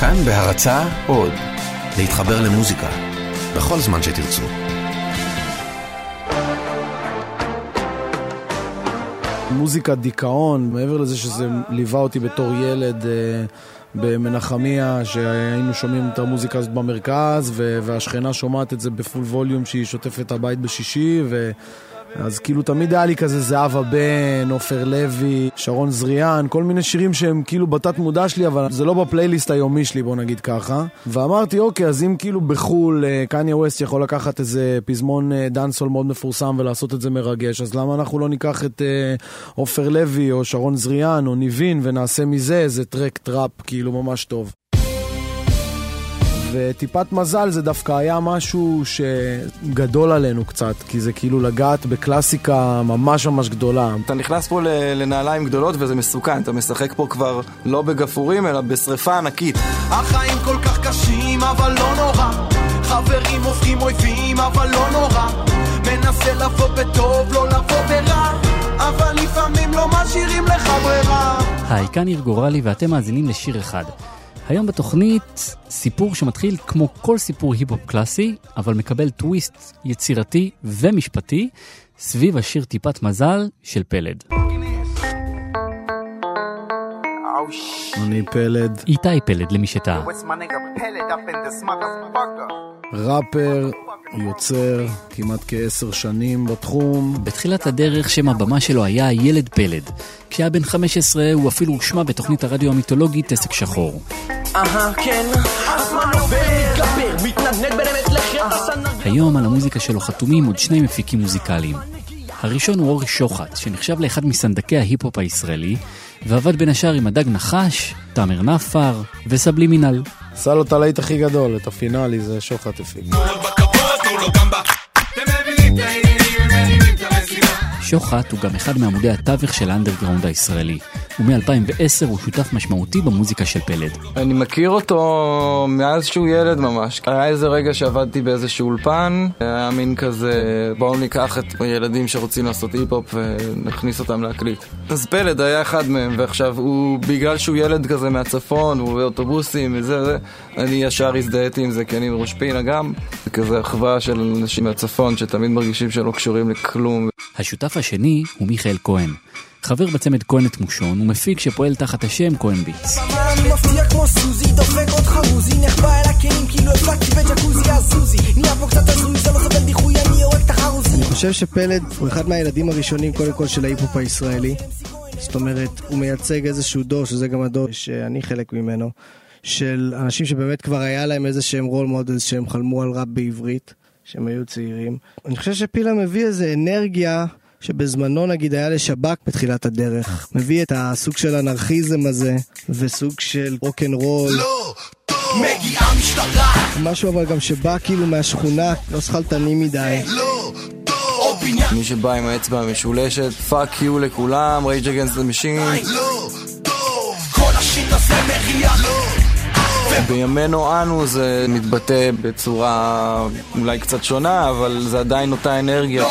כאן בהרצה עוד, להתחבר למוזיקה, בכל זמן שתרצו. מוזיקה דיכאון, מעבר לזה שזה ליווה אותי בתור ילד אה, במנחמיה, שהיינו שומעים את המוזיקה הזאת במרכז, והשכנה שומעת את זה בפול ווליום שהיא שוטפת הבית בשישי, ו... אז כאילו תמיד היה לי כזה זהבה בן, עופר לוי, שרון זריאן, כל מיני שירים שהם כאילו בתת מודע שלי, אבל זה לא בפלייליסט היומי שלי, בוא נגיד ככה. ואמרתי, אוקיי, אז אם כאילו בחו"ל אה, קניה ווסט יכול לקחת איזה פזמון אה, דאנסול מאוד מפורסם ולעשות את זה מרגש, אז למה אנחנו לא ניקח את אה, עופר לוי או שרון זריאן או ניבין ונעשה מזה איזה track trap כאילו ממש טוב. וטיפת מזל זה דווקא היה משהו שגדול עלינו קצת, כי זה כאילו לגעת בקלאסיקה ממש ממש גדולה. אתה נכנס פה לנעליים גדולות וזה מסוכן, אתה משחק פה כבר לא בגפרורים אלא בשריפה ענקית. החיים כל כך קשים אבל לא נורא, חברים הופכים אויבים אבל לא נורא, מנסה לבוא בטוב לא לבוא ברע. אבל לפעמים לא משאירים לך ברירה. היי, כאן יאיר גורלי ואתם מאזינים לשיר אחד. היום בתוכנית סיפור שמתחיל כמו כל סיפור היפ-הופ קלאסי, אבל מקבל טוויסט יצירתי ומשפטי סביב השיר טיפת מזל של פלד. אני פלד. איתי פלד למי שטעה. ראפר, יוצר, כמעט כעשר שנים בתחום. בתחילת הדרך שם הבמה שלו היה ילד פלד. כשהיה בן 15 הוא אפילו הושמע בתוכנית הרדיו המיתולוגית עסק שחור. כן, היום על המוזיקה שלו חתומים עוד שני מפיקים מוזיקליים. הראשון הוא אורי שוחט, שנחשב לאחד מסנדקי ההיפ-הופ הישראלי, ועבד בין השאר עם הדג נחש, תאמר נפאר וסבלימינל. עשה לו את הלהיט הכי גדול, את הפינאלי, זה שוחט הפיק. שוחט הוא גם אחד מעמודי התווך של האנדרגראונד הישראלי, ומ-2010 הוא שותף משמעותי במוזיקה של פלד. אני מכיר אותו מאז שהוא ילד ממש. היה איזה רגע שעבדתי באיזשהו אולפן, היה מין כזה, בואו ניקח את הילדים שרוצים לעשות היפ-הופ ונכניס אותם להקליט. אז פלד היה אחד מהם, ועכשיו הוא, בגלל שהוא ילד כזה מהצפון, הוא באוטובוסים וזה, זה, אני ישר הזדהיתי עם זה, כי אני מראש פינה גם. זה כזה אחווה של אנשים מהצפון שתמיד מרגישים שלא קשורים לכלום. השותף השני הוא מיכאל כהן. חבר בצמד כהן את מושון ומפיק שפועל תחת השם כהן ביטס. אני חושב שפלד הוא אחד מהילדים הראשונים קודם כל של ההיפ-הופ הישראלי. זאת אומרת, הוא מייצג איזשהו דור, שזה גם הדור שאני חלק ממנו, של אנשים שבאמת כבר היה להם איזה שהם role models שהם חלמו על ראפ בעברית, שהם היו צעירים. אני חושב שפלד מביא איזה אנרגיה שבזמנו נגיד היה לשב"כ בתחילת הדרך. מביא את הסוג של אנרכיזם הזה, וסוג של רוקנרול. לא! מגיעה משטרה! משהו אבל גם שבא כאילו מהשכונה, לא שכלתני מדי. לא! מי שבא עם האצבע המשולשת, fuck you לכולם, Rage Against the Machine. לא! כל השיט הזה מריח! לא! בימינו אנו זה מתבטא בצורה אולי קצת שונה, אבל זה עדיין אותה אנרגיה.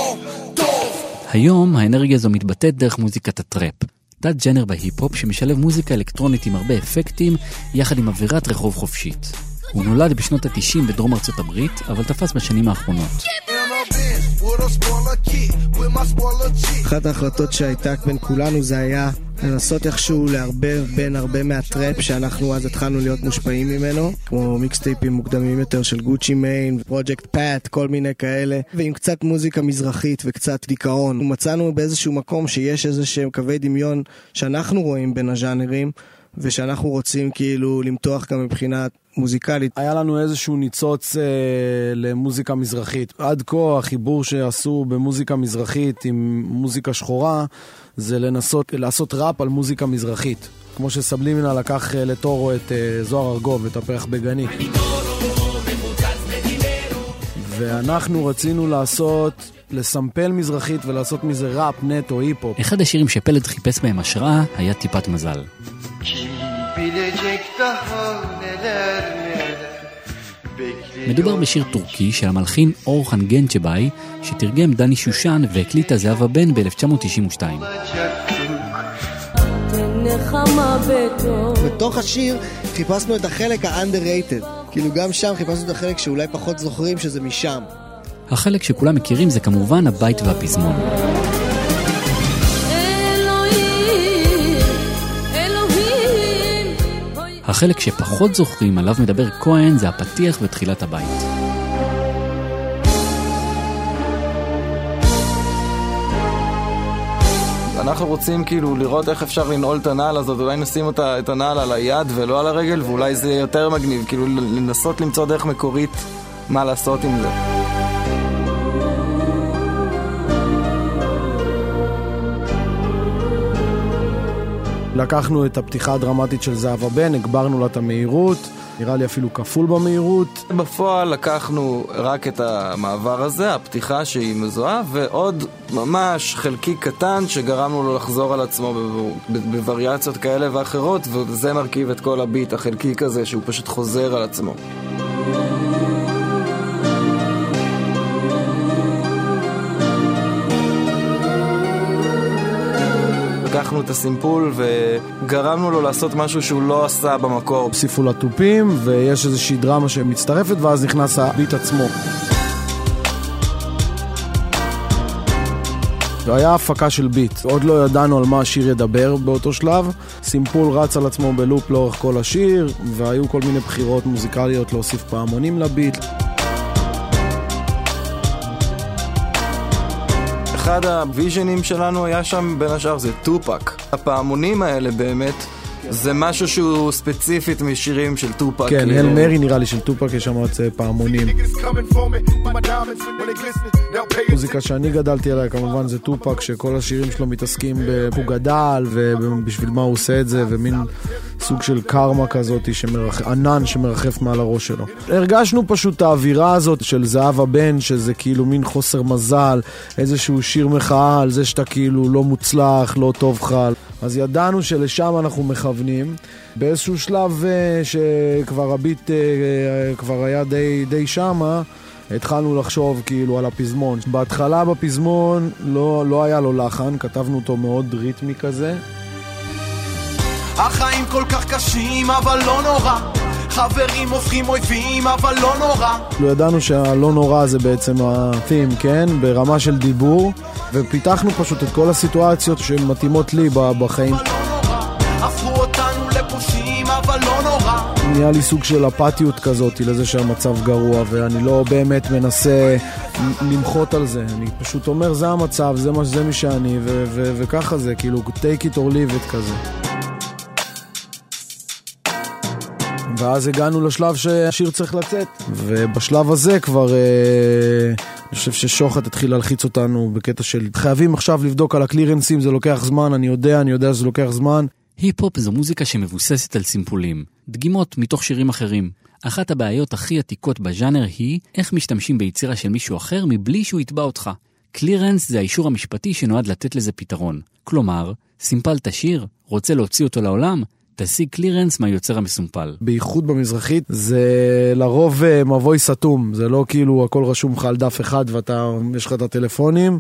היום האנרגיה הזו מתבטאת דרך מוזיקת הטראפ. תת ג'אנר בהיפ-הופ שמשלב מוזיקה אלקטרונית עם הרבה אפקטים, יחד עם אווירת רחוב חופשית. הוא נולד בשנות ה-90 בדרום ארצות הברית, אבל תפס בשנים האחרונות. אחת ההחלטות שהייתה בין כולנו זה היה לנסות איכשהו לערבב בין הרבה מהטראפ שאנחנו אז התחלנו להיות מושפעים ממנו, כמו מיקסטייפים מוקדמים יותר של גוצ'י מיין, פרויקט פאט, כל מיני כאלה, ועם קצת מוזיקה מזרחית וקצת דיכאון. מצאנו באיזשהו מקום שיש איזה שהם קווי דמיון שאנחנו רואים בין הז'אנרים. ושאנחנו רוצים כאילו למתוח גם מבחינת מוזיקלית. היה לנו איזשהו ניצוץ אה, למוזיקה מזרחית. עד כה החיבור שעשו במוזיקה מזרחית עם מוזיקה שחורה זה לנסות לעשות ראפ על מוזיקה מזרחית. כמו שסבלימינה לקח אה, לטורו את אה, זוהר ארגוב, את הפרח בגני. ואנחנו רצינו לעשות, לסמפל מזרחית ולעשות מזה ראפ נטו, היפ-הופ. אחד השירים שפלד חיפש בהם השראה היה טיפת מזל. מדובר בשיר טורקי של המלחין אורחן גנצ'באי, שתרגם דני שושן והקליטה זהבה בן ב-1992. נחמה בטוב. בתוך השיר חיפשנו את החלק ה-underrated. כאילו גם שם חיפשנו את החלק שאולי פחות זוכרים שזה משם. החלק שכולם מכירים זה כמובן הבית והפזמון. החלק שפחות זוכרים עליו מדבר כהן זה הפתיח ותחילת הבית. אנחנו רוצים כאילו לראות איך אפשר לנעול את הנעל הזאת, אולי נשים אותה, את הנעל על היד ולא על הרגל, ואולי זה יותר מגניב, כאילו לנסות למצוא דרך מקורית מה לעשות עם זה. לקחנו את הפתיחה הדרמטית של זהבה בן, הגברנו לה את המהירות, נראה לי אפילו כפול במהירות. בפועל לקחנו רק את המעבר הזה, הפתיחה שהיא מזוהה, ועוד ממש חלקי קטן שגרמנו לו לחזור על עצמו בווריאציות כאלה ואחרות, וזה מרכיב את כל הביט החלקי כזה, שהוא פשוט חוזר על עצמו. את הסימפול וגרמנו לו לעשות משהו שהוא לא עשה במקור. הוסיפו לה תופים ויש איזושהי דרמה שמצטרפת ואז נכנס הביט עצמו. היה הפקה של ביט, עוד לא ידענו על מה השיר ידבר באותו שלב. סימפול רץ על עצמו בלופ לאורך כל השיר, והיו כל מיני בחירות מוזיקליות להוסיף פעמונים לביט. אחד הוויז'נים שלנו היה שם בין השאר זה טופק. הפעמונים האלה באמת זה משהו שהוא ספציפית משירים של טופק. כן, הל מרי נראה לי של טופק, יש שם עוד פעמונים. מוזיקה שאני גדלתי עליה כמובן זה טופק, שכל השירים שלו מתעסקים הוא גדל ובשביל מה הוא עושה את זה, ומין סוג של קרמה כזאת, שמרח... ענן שמרחף מעל הראש שלו. הרגשנו פשוט את האווירה הזאת של זהבה בן, שזה כאילו מין חוסר מזל, איזשהו שיר מחאה על זה שאתה כאילו לא מוצלח, לא טוב לך. אז ידענו שלשם אנחנו מכוונים. באיזשהו שלב uh, שכבר הביט uh, כבר היה די, די שמה, התחלנו לחשוב כאילו על הפזמון. בהתחלה בפזמון לא, לא היה לו לחן, כתבנו אותו מאוד ריתמי כזה. החיים כל כך קשים, אבל לא נורא. חברים הופכים אויבים, אבל לא נורא. לא ידענו שהלא נורא זה בעצם ה-theme, כן? ברמה של דיבור, ופיתחנו פשוט את כל הסיטואציות שמתאימות לי בחיים. לא לא. נהיה לי סוג של אפתיות כזאת לזה שהמצב גרוע, ואני לא באמת מנסה למחות על זה. אני פשוט אומר, זה המצב, זה, מה, זה מי שאני, וככה זה, כאילו, take it or leave it כזה. ואז הגענו לשלב שהשיר צריך לצאת, ובשלב הזה כבר... אה, אני חושב ששוחט התחיל להלחיץ אותנו בקטע של חייבים עכשיו לבדוק על הקלירנסים, זה לוקח זמן, אני יודע, אני יודע שזה לוקח זמן. היפ-הופ זו מוזיקה שמבוססת על סימפולים, דגימות מתוך שירים אחרים. אחת הבעיות הכי עתיקות בז'אנר היא איך משתמשים ביצירה של מישהו אחר מבלי שהוא יתבע אותך. קלירנס זה האישור המשפטי שנועד לתת לזה פתרון. כלומר, סימפלת שיר, רוצה להוציא אותו לעולם, תשיג clearance מהיוצר המסומפל. בייחוד במזרחית זה לרוב אה, מבוי סתום, זה לא כאילו הכל רשום לך על דף אחד ואתה, יש לך את הטלפונים.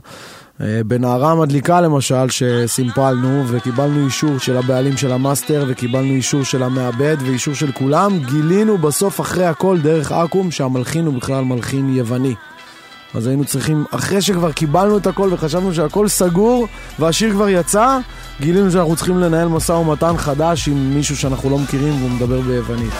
אה, בנערה מדליקה למשל שסימפלנו וקיבלנו אישור של הבעלים של המאסטר וקיבלנו אישור של המעבד ואישור של כולם, גילינו בסוף אחרי הכל דרך אקו"ם שהמלחין הוא בכלל מלחין יווני. אז היינו צריכים, אחרי שכבר קיבלנו את הכל וחשבנו שהכל סגור והשיר כבר יצא, גילינו שאנחנו צריכים לנהל משא ומתן חדש עם מישהו שאנחנו לא מכירים והוא מדבר ביוונית.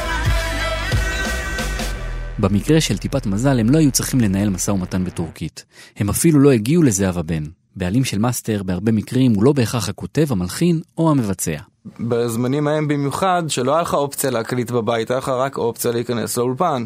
במקרה של טיפת מזל הם לא היו צריכים לנהל משא ומתן בטורקית. הם אפילו לא הגיעו לזהבה בן. בעלים של מאסטר בהרבה מקרים הוא לא בהכרח הכותב, המלחין או המבצע. בזמנים ההם במיוחד, שלא היה לך אופציה להקליט בבית, היה לך רק אופציה להיכנס לאולפן.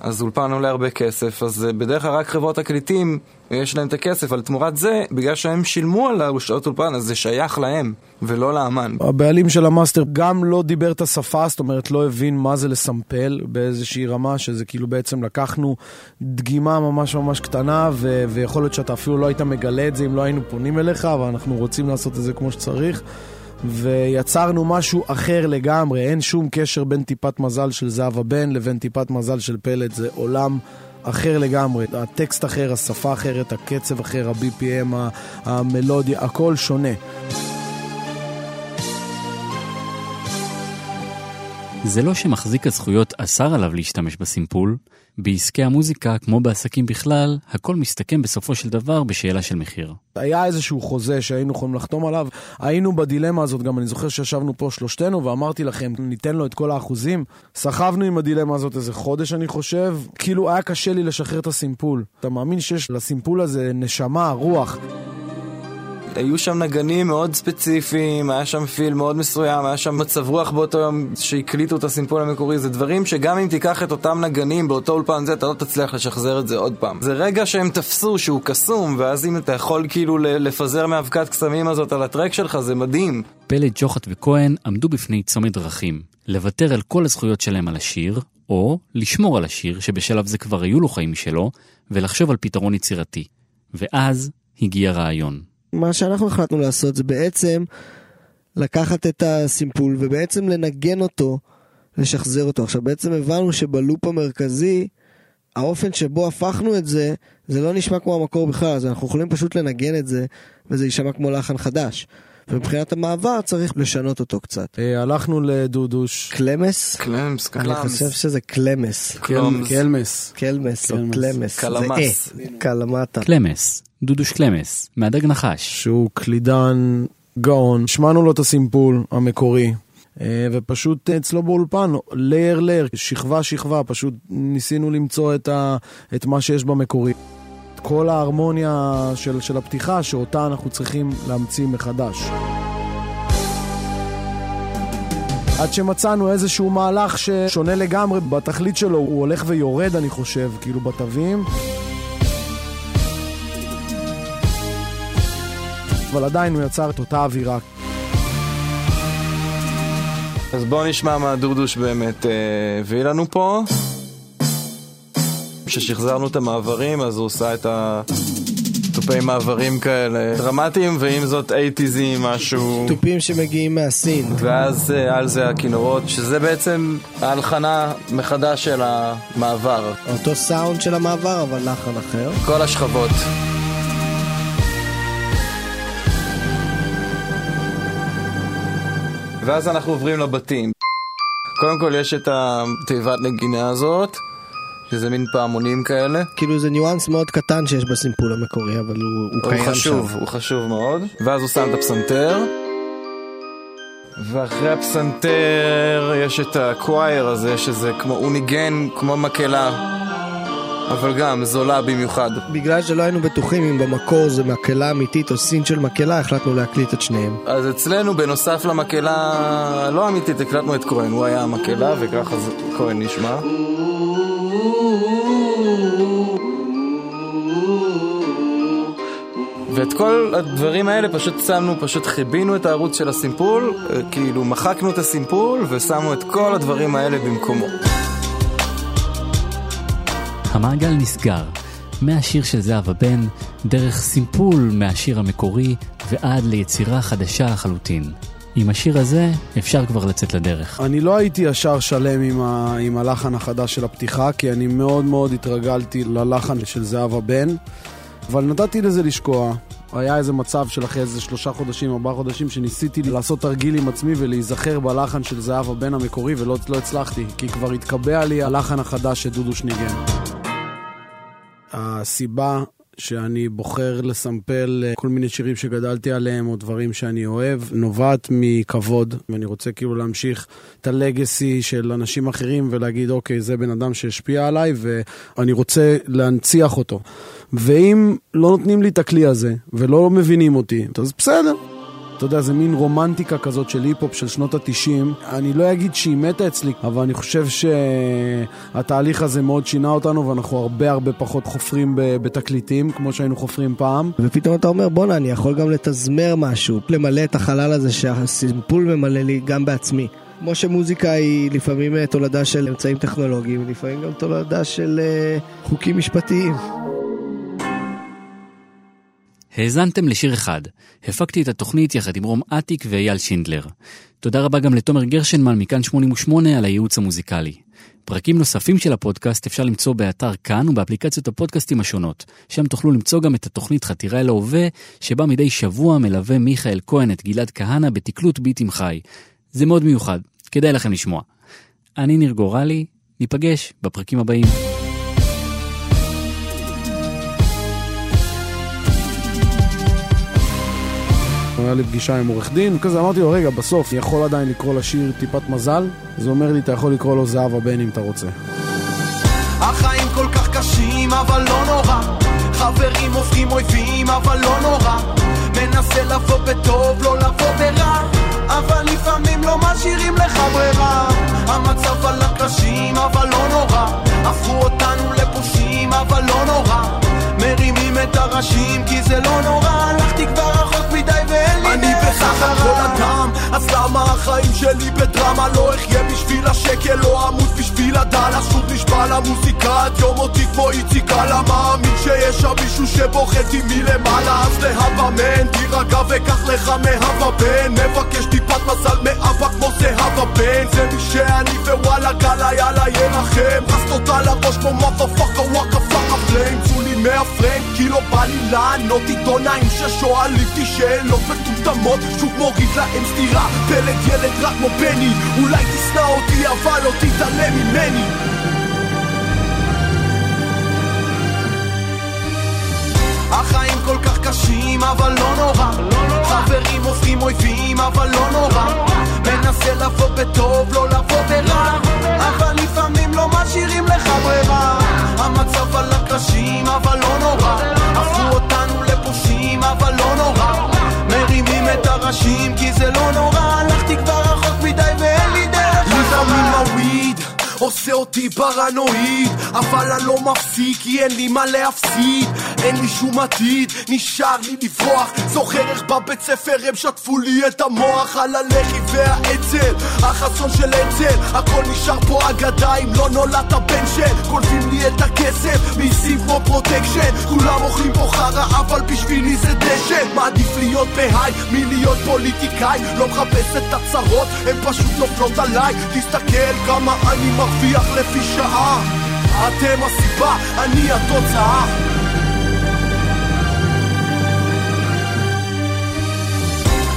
אז אולפן עולה הרבה כסף, אז אה, בדרך כלל רק חברות תקליטים יש להם את הכסף, אבל תמורת זה, בגלל שהם שילמו על השעות אולפן, אז זה שייך להם, ולא לאמן. הבעלים של המאסטר גם לא דיבר את השפה, זאת אומרת לא הבין מה זה לסמפל באיזושהי רמה, שזה כאילו בעצם לקחנו דגימה ממש ממש קטנה, ו- ויכול להיות שאתה אפילו לא היית מגלה את זה אם לא היינו פונים אליך, אבל אנחנו רוצים לעשות את זה כמו שצריך. ויצרנו משהו אחר לגמרי, אין שום קשר בין טיפת מזל של זהבה בן לבין טיפת מזל של פלט, זה עולם אחר לגמרי. הטקסט אחר, השפה אחרת, הקצב אחר, ה-BPM, המלודיה, הכל שונה. זה לא שמחזיק הזכויות אסר עליו להשתמש בסימפול, בעסקי המוזיקה, כמו בעסקים בכלל, הכל מסתכם בסופו של דבר בשאלה של מחיר. היה איזשהו חוזה שהיינו יכולים לחתום עליו, היינו בדילמה הזאת, גם אני זוכר שישבנו פה שלושתנו ואמרתי לכם, ניתן לו את כל האחוזים. סחבנו עם הדילמה הזאת איזה חודש אני חושב, כאילו היה קשה לי לשחרר את הסימפול. אתה מאמין שיש לסימפול הזה נשמה, רוח. היו שם נגנים מאוד ספציפיים, היה שם פיל מאוד מסוים, היה שם מצב רוח באותו יום שהקליטו את הסימפול המקורי, זה דברים שגם אם תיקח את אותם נגנים באותו אולפן זה, אתה לא תצליח לשחזר את זה עוד פעם. זה רגע שהם תפסו שהוא קסום, ואז אם אתה יכול כאילו לפזר מאבקת קסמים הזאת על הטרק שלך, זה מדהים. פלד, ג'וחט וכהן עמדו בפני צומת דרכים. לוותר על כל הזכויות שלהם על השיר, או לשמור על השיר, שבשלב זה כבר היו לו חיים משלו, ולחשוב על פתרון יצירתי. ואז הגיע רעיון. מה שאנחנו החלטנו לעשות זה בעצם לקחת את הסימפול ובעצם לנגן אותו, לשחזר אותו. עכשיו בעצם הבנו שבלופ המרכזי, האופן שבו הפכנו את זה, זה לא נשמע כמו המקור בכלל, אז אנחנו יכולים פשוט לנגן את זה, וזה יישמע כמו לחן חדש. ומבחינת המעבר צריך לשנות אותו קצת. אה, הלכנו לדודוש. קלמס? קלמס, קלמס. אני חושב שזה קלמס. קלמס. קלמס או קלמס. קלמס. קלמס. זה אה, קלמטה. קלמס, דודוש קלמס, מהדג נחש. שהוא קלידן גאון. שמענו לו את הסימפול המקורי. אה, ופשוט אצלו באולפן, layer layer, שכבה שכבה, פשוט ניסינו למצוא את, ה, את מה שיש במקורי. את כל ההרמוניה של, של הפתיחה, שאותה אנחנו צריכים להמציא מחדש. עד שמצאנו איזשהו מהלך ששונה לגמרי בתכלית שלו, הוא הולך ויורד אני חושב, כאילו בתווים. אבל עדיין הוא יצר את אותה אווירה. אז בואו נשמע מה דודוש באמת אה, הביא לנו פה. כששחזרנו את המעברים, אז הוא עושה את התופי מעברים כאלה דרמטיים, ועם זאת אייטיזים, משהו... תופים שמגיעים מהסין. ואז אה, על זה הכינורות, שזה בעצם ההלחנה מחדש של המעבר. אותו סאונד של המעבר, אבל לחן אחר. כל השכבות. ואז אנחנו עוברים לבתים. קודם כל יש את התיבת נגינה הזאת, שזה מין פעמונים כאלה. כאילו זה ניואנס מאוד קטן שיש בסימפול המקורי, אבל הוא, הוא הוא קיים חשוב, שם. הוא חשוב מאוד. ואז הוא שם את הפסנתר. ואחרי הפסנתר יש את הקווייר הזה, שזה כמו, הוא ניגן כמו מקהלה, אבל גם זולה במיוחד. בגלל שלא היינו בטוחים אם במקור זה מקהלה אמיתית או סין של מקהלה, החלטנו להקליט את שניהם. אז אצלנו, בנוסף למקהלה הלא אמיתית, הקלטנו את כהן, הוא היה המקהלה, וככה זה כהן נשמע. ואת כל הדברים האלה פשוט שמנו, פשוט חיבינו את הערוץ של הסימפול, אה, כאילו מחקנו את הסימפול ושמו את כל הדברים האלה במקומו. המעגל נסגר, מהשיר של זהבה בן, דרך סימפול מהשיר המקורי ועד ליצירה חדשה לחלוטין. עם השיר הזה אפשר כבר לצאת לדרך. אני לא הייתי ישר שלם עם, ה, עם הלחן החדש של הפתיחה, כי אני מאוד מאוד התרגלתי ללחן של זהבה בן, אבל נתתי לזה לשקוע. היה איזה מצב של אחרי איזה שלושה חודשים, ארבעה חודשים, שניסיתי לעשות תרגיל עם עצמי ולהיזכר בלחן של זהבה בן המקורי, ולא לא הצלחתי, כי כבר התקבע לי הלחן החדש שדודוש ניגן. הסיבה שאני בוחר לסמפל אה, כל מיני שירים שגדלתי עליהם או דברים שאני אוהב, נובעת מכבוד, ואני רוצה כאילו להמשיך את הלגסי של אנשים אחרים ולהגיד, אוקיי, זה בן אדם שהשפיע עליי ואני רוצה להנציח אותו. ואם לא נותנים לי את הכלי הזה ולא מבינים אותי, אז בסדר. אתה יודע, זה מין רומנטיקה כזאת של היפ-הופ של שנות התשעים. אני לא אגיד שהיא מתה אצלי, אבל אני חושב שהתהליך הזה מאוד שינה אותנו, ואנחנו הרבה הרבה פחות חופרים בתקליטים, כמו שהיינו חופרים פעם. ופתאום אתה אומר, בואנה, אני יכול גם לתזמר משהו, למלא את החלל הזה שהסימפול ממלא לי גם בעצמי. כמו שמוזיקה היא לפעמים אה, תולדה של אמצעים טכנולוגיים, לפעמים גם תולדה של uh, חוקים משפטיים. האזנתם לשיר אחד. הפקתי את התוכנית יחד עם רום אטיק ואייל שינדלר. תודה רבה גם לתומר גרשנמן מכאן 88 על הייעוץ המוזיקלי. פרקים נוספים של הפודקאסט אפשר למצוא באתר כאן ובאפליקציות הפודקאסטים השונות. שם תוכלו למצוא גם את התוכנית חתירה אל ההווה, שבה מדי שבוע מלווה מיכאל כהן את גלעד כהנא בתקלוט ביטים חי. זה מאוד מיוחד, כדאי לכם לשמוע. אני ניר גורלי, ניפגש בפרקים הבאים. היה לי פגישה עם עורך דין, כזה אמרתי לו, רגע, בסוף, אני יכול עדיין לקרוא לשיר טיפת מזל? הוא אומר לי, אתה יכול לקרוא לו זהבה בן אם אתה רוצה. החיים כל כך קשים, אבל לא נורא. חברים הופכים אויבים, אבל לא נורא. מנסה לבוא בטוב, לא לבוא ברע. אבל לפעמים לא משאירים לך ברירה. המצב על הקשים, אבל לא נורא. הפכו אותנו לפושעים, אבל לא נורא. מרימים את הראשים, כי זה לא נורא. אז למה החיים שלי בדרמה? לא אחיה בשביל השקל, לא אמות בשביל הדלס שוב נשבע למוזיקה עד יום מותי כמו איציק אללה מאמין שיש שם מישהו שבוחרתי מלמעלה אז להבה מן, תירגע וקח לך מהבה בן מבקש טיפת מזל מאבא כמו זהבה בן. זה מי שאני ווואלה גאלה יאללה ירחם רס תודה לראש כמו מאפה פאקה וואקה פאקה פליים מהפריים כי לא בא לי לענות עיתונאים ששואלים אותי שאלות מטומטמות שוב מוריד להם סטירה פלט ילד רק כמו בני אולי תשנא אותי אבל לא תתעלם ממני החיים כל כך קשים, אבל לא נורא. חברים הופכים אויבים, אבל לא נורא. מנסה לבוא בטוב, לא לבוא ברע. אבל לפעמים לא משאירים לך ברירה. המצב על הקשים, אבל לא נורא. הפכו אותנו לפושעים, אבל לא נורא. מרימים את הראשים, כי זה לא נורא. הלכתי כבר רחוק מדי ואין לי דרך לפעמים ה weed עושה אותי פרנואיד אבל אני לא מפסיק כי אין לי מה להפסיד אין לי שום עתיד, נשאר לי לברוח. זוכר איך בבית ספר הם שטפו לי את המוח על הלח"י והאצ"ל. החזון של אצ"ל הכל נשאר פה אגדה אם לא נולדת בן של. גונבים לי את הכסף מיסים כמו פרוטקשן. כולם אוכלים פה חרא אבל בשבילי זה דשן מעדיף להיות ב high מלהיות פוליטיקאי. לא מחפש את הצרות הן פשוט נופלות עליי. תסתכל כמה אני מרוויח לפי שעה. אתם הסיבה, אני התוצאה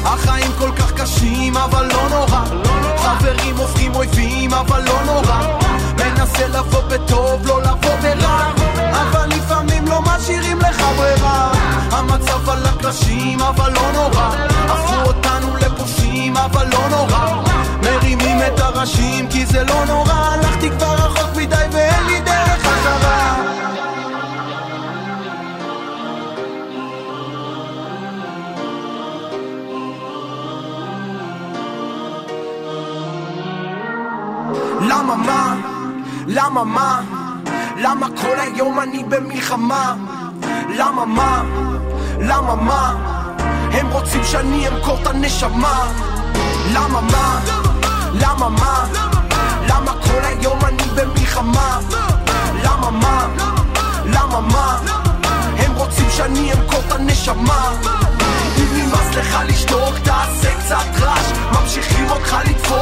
החיים כל כך קשים, אבל לא נורא. חברים הופכים אויבים, אבל לא נורא. מנסה לבוא בטוב, לא לבוא ברע. אבל לפעמים לא משאירים לך ברירה. המצב על הקשים, אבל לא נורא. הפכו אותנו לפושעים, אבל לא נורא. מרימים את הראשים, כי זה לא נורא. הלכתי כבר רחוק מדי ואין לי דרך למה מה? למה מה? למה כל היום אני במלחמה? למה מה? למה מה? הם רוצים שאני אמכור את הנשמה למה מה? למה מה? למה כל היום אני במלחמה? למה מה? למה מה? הם רוצים שאני אמכור את הנשמה אם נמאס לך לשתוק, תעשה קצת רעש ממשיכים אותך לדפוק,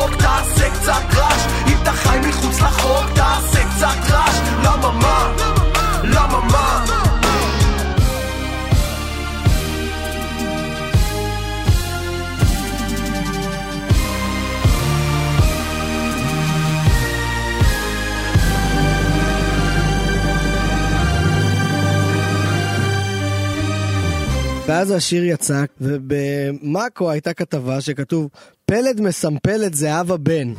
ואז השיר יצא, ובמאקו הייתה כתבה שכתוב, פלד מסמפל את זהבה בן.